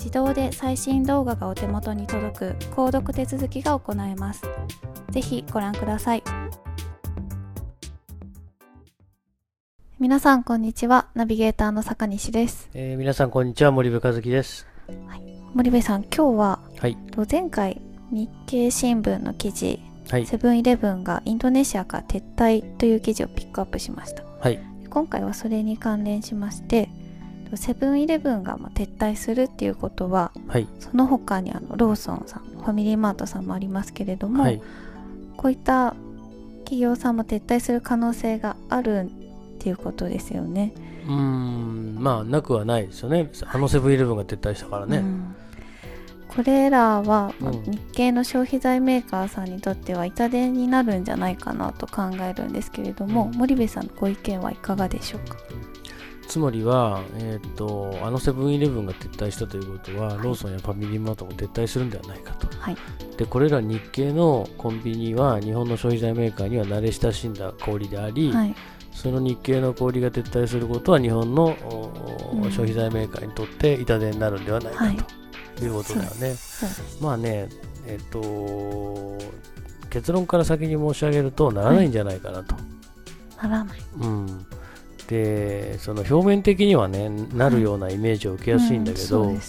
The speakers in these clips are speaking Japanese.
自動で最新動画がお手元に届く購読手続きが行えます。ぜひご覧ください。皆さんこんにちは。ナビゲーターの坂西です。えー、皆さんこんにちは。森部和樹です。はい、森部さん、今日は、はい、前回日経新聞の記事、はい、セブンイレブンがインドネシアから撤退という記事をピックアップしました。はい、今回はそれに関連しまして、セブンイレブンがま撤退するっていうことは、はい、その他にあのローソンさんファミリーマートさんもありますけれども、はい、こういった企業さんも撤退する可能性があるっていうことですよね。うんまあなくはないですよねあのセブンイレブンが撤退したからね。うんこれらは、ま日系の消費財メーカーさんにとっては痛手になるんじゃないかなと考えるんですけれども、うん、森部さんのご意見はいかがでしょうか？つまりは、えーと、あのセブンイレブンが撤退したということは、はい、ローソンやファミリーマートも撤退するんではないかと、はい、でこれら日系のコンビニは日本の消費財メーカーには慣れ親しんだ小売であり、はい、その日系の小売が撤退することは日本の、うん、消費財メーカーにとって痛手になるんではないかと。い。うことだよね。まあね、えっ、ー、と結論から先に申し上げるとならないんじゃないかなと。ならない。うんでその表面的にはねなるようなイメージを受けやすいんだけど、うんね、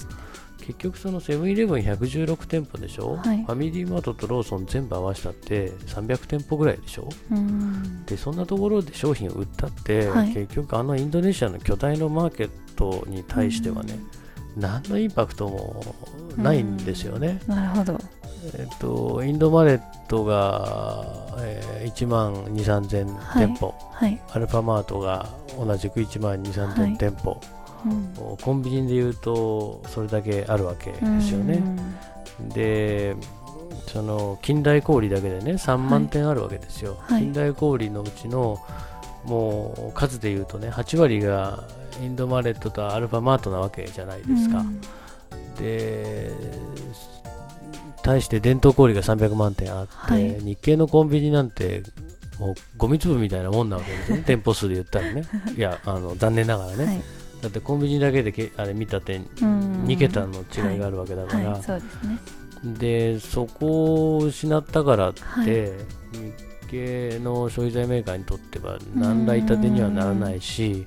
結局そのセブンイレブン116店舗でしょ、はい、ファミリーマートとローソン全部合わせたって300店舗ぐらいでしょ、うん、でそんなところで商品を売ったって、はい、結局あのインドネシアの巨大なマーケットに対してはね、うん、何のインパクトもないんですよね。なるほどえっと、インドマレットが、えー、1万2、3000店舗、はい、アルファマートが同じく1万2、3000店舗、うん、コンビニでいうとそれだけあるわけですよね。でその近代小売だけでね3万点あるわけですよ、はい、近代小売のうちのもう数でいうとね8割がインドマレットとアルファマートなわけじゃないですか。で対して伝統小売が300万点あって、はい、日系のコンビニなんてもうゴミ粒みたいなもんなわけですね。店舗数で言ったらね。いやあの残念ながらね、はい、だってコンビニだけでけあれ見た点2桁の違いがあるわけだから、はい。で、ね、そこを失ったからって、日系の消費財メーカーにとっては何ら痛手にはならないし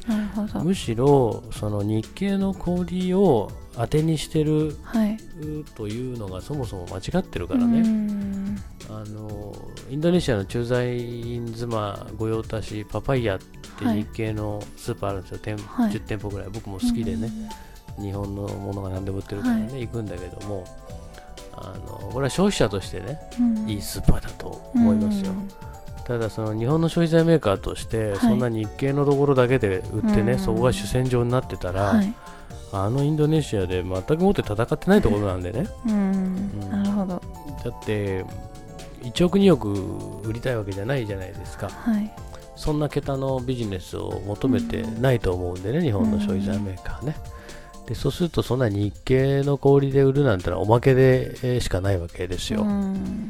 むしろその日系の小売を当てにしてる、はい、というのがそもそも間違ってるからね。あのインドネシアの駐在員妻御用達パパイヤって日系のスーパーあるんですよ、はい、10店舗ぐらい。僕も好きでね。日本のものが何でも売ってるからね、はい、行くんだけどもあのこれは消費者としてね、うん、いいスーパーだと思いますよ。ただその日本の消費財メーカーとして、そんな日系のところだけで売ってね、そこが主戦場になってたら、あのインドネシアで全くもって戦ってないところなんでね。うん、なるほど。だって1億2億売りたいわけじゃないじゃないですか、はい、そんな桁のビジネスを求めてないと思うんでね、日本の消費財メーカーね。でそうするとそんな日系の小売で売るなんてのはおまけでしかないわけですよ。うん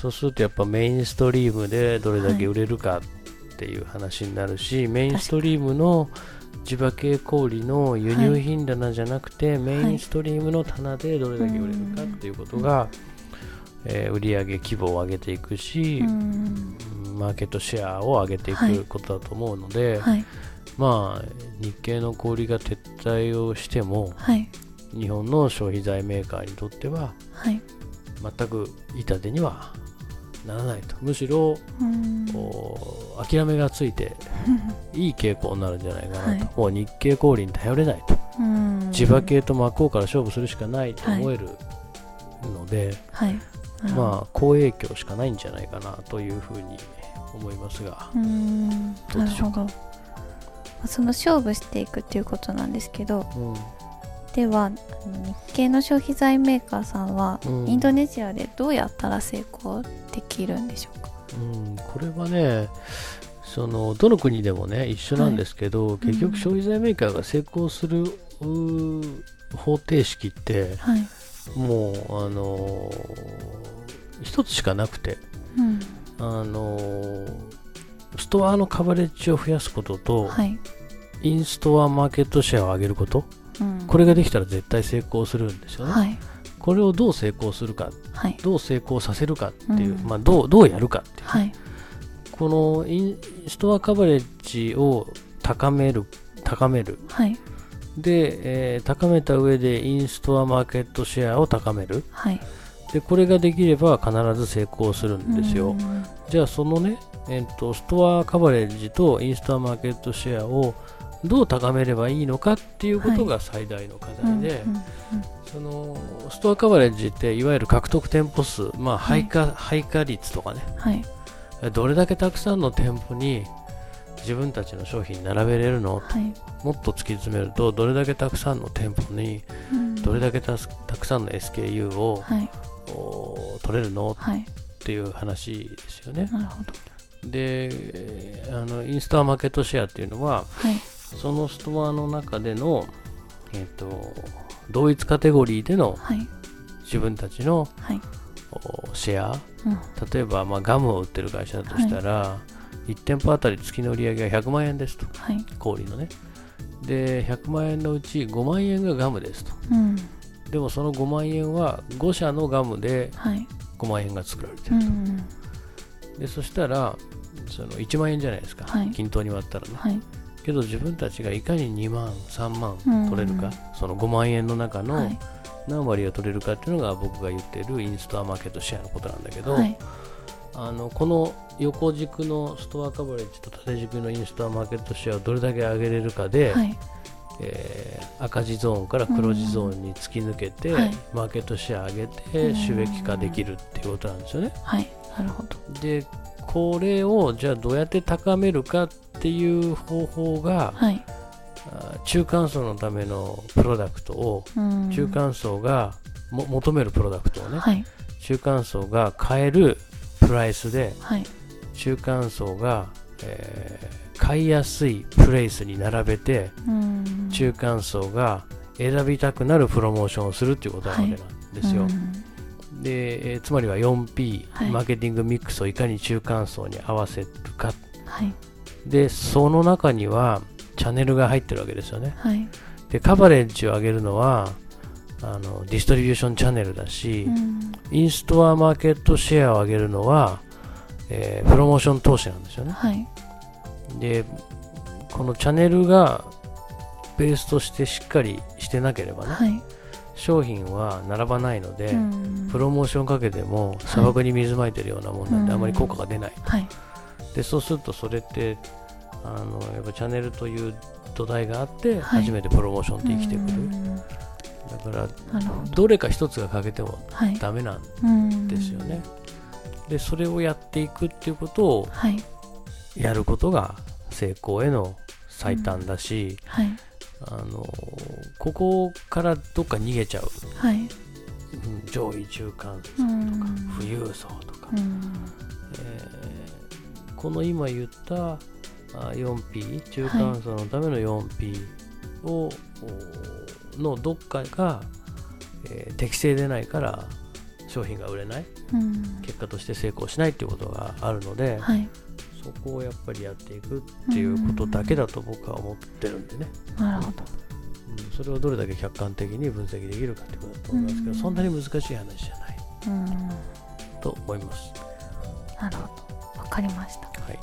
そうするとやっぱメインストリームでどれだけ売れるかっていう話になるし、はい、メインストリームの地場系小売の輸入品棚じゃなくて、はい、メインストリームの棚でどれだけ売れるかっていうことが、はい、えー、売上規模を上げていくし、マーケットシェアを上げていくことだと思うので、まあ日系の小売が撤退をしても、日本の消費財メーカーにとっては、全く痛手にはならないと。むしろ、諦めがついて いい傾向になるんじゃないかなと、はい、もう日系小売に頼れないと。地場系と真っ向から勝負するしかないと思えるので、はい、まあ好影響しかないんじゃないかなというふうに思いますが。どうでしょうか？その勝負していくっていうことなんですけど、うんでは日系の消費財メーカーさんは、うん、インドネシアでどうやったら成功できるんでしょうか、うん、これはねそのどの国でもね一緒なんですけど、はい、結局消費財メーカーが成功する、方程式って、はい、もうあの一つしかなくて、うん、あのストアのカバレッジを増やすことと、はい、インストアマーケットシェアを上げることこれができたら絶対成功するんですよね。はい、これをどう成功するか、はい、どう成功させるかっていう、うん、まあ、どうどうやるかっていう、はい、このインストアカバレッジを高める高める、で、えー、高めた上でインストアマーケットシェアを高める、でこれができれば必ず成功するんですよ。じゃあそのね、えーと、ストアカバレッジとインストアマーケットシェアをどう高めればいいのかっていうことが最大の課題で、そのストアカバレッジっていわゆる獲得店舗数、まあ配下、はい、配下率とかね、はい、どれだけたくさんの店舗に自分たちの商品並べれるの、はい、もっと突き詰めるとどれだけたくさんの店舗にどれだけたくさんの SKU を、はい、取れるの、っていう話ですよね。であのインスタマーケットシェアっていうのは、はい、そのストアの中での、えーと、同一カテゴリーでの自分たちの、はい、シェア、うん、例えば、まあ、ガムを売ってる会社だとしたら、はい、1店舗あたり月の売り上げが100万円ですと、はい、氷のね。で100万円のうち5万円がガムですと、うん、でもその5万円は5社のガムで5万円が作られてると、うん、でそしたらその1万円じゃないですか、均等に割ったらね、けど自分たちがいかに2万3万取れるか、うん、その5万円の中の何割を取れるかっていうのが僕が言ってるインストアマーケットシェアのことなんだけど、はい、あのこの横軸のストアカバレッジと縦軸のインストアマーケットシェアをどれだけ上げれるかで、はい、えー、赤字ゾーンから黒字ゾーンに突き抜けて、うん。はい、マーケットシェア上げて収益化できるっていうことなんですよね。はい、なるほど。でこれをじゃあどうやって高めるかっていう方法が、はい、中間層のためのプロダクトを、中間層がも求めるプロダクトをね、はい、中間層が買えるプライスで、はい、中間層が、えー、買いやすいプレイスに並べて、中間層が選びたくなるプロモーションをするっていうことなわけなんですよ。で、えー、つまりは 4P、はい、マーケティングミックスをいかに中間層に合わせるか、はい、でその中にはチャンネルが入ってるわけですよね、はい、でカバレッジを上げるのはあのディストリビューションチャンネルだし、うん、インストアマーケットシェアを上げるのは、えー、プロモーション投資なんですよね、でこのチャンネルがベースとしてしっかりしてなければね、商品は並ばないので、うん、プロモーションかけても砂漠に水まいてるようなもんなんで、あまり効果が出ない、はい、でそうするとそれってあのやっぱチャンネルという土台があって初めてプロモーションって生きてくる、だからど。れか一つが欠けてもダメなんですよね。はい、でそれをやっていくっていうことをやることが成功への最短だし、あのここからどっか逃げちゃう、はい、上位中間層とか富裕層とか、えー、この今言った 4P 中間層のための 4P を、のどっかが、えー、適正でないから商品が売れない、結果として成功しないっていうことがあるので、はい、そこをやっぱりやっていくっていうことだけだと僕は思ってるんでね。なるほどうん、それをどれだけ客観的に分析できるかってことだと思いますけど、そんなに難しい話じゃない、と思います。なるほど、わかりました。はい。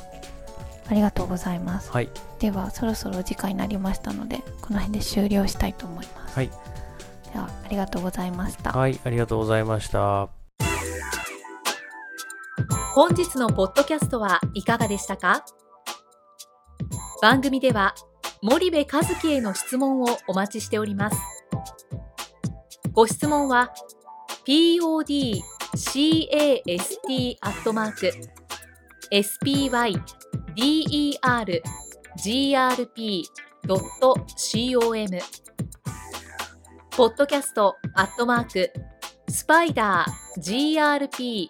ありがとうございます。はい。ではそろそろ時間になりましたので、この辺で終了したいと思います。はい。ではありがとうございました。はい、ありがとうございました。本日のポッドキャストはいかがでしたか？番組では森部和樹への質問をお待ちしております。ご質問は podcast アットマーク spydergrp.com ポッドキャストアットマークスパイダー grp